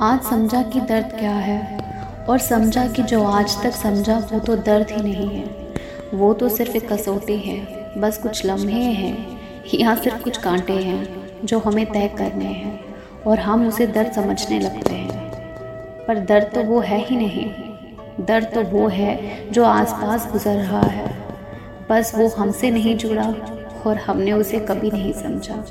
आज समझा कि दर्द क्या है और समझा कि जो आज तक समझा वो तो दर्द ही नहीं है। वो तो सिर्फ़ एक कसौटी है, बस कुछ लम्हे हैं यहाँ सिर्फ़ कुछ कांटे हैं जो हमें तय करने हैं और हम उसे दर्द समझने लगते हैं। पर दर्द तो वो है ही नहीं, दर्द तो वो है जो आसपास गुजर रहा है। बस वो हमसे नहीं जुड़ा और हमने उसे कभी नहीं समझा।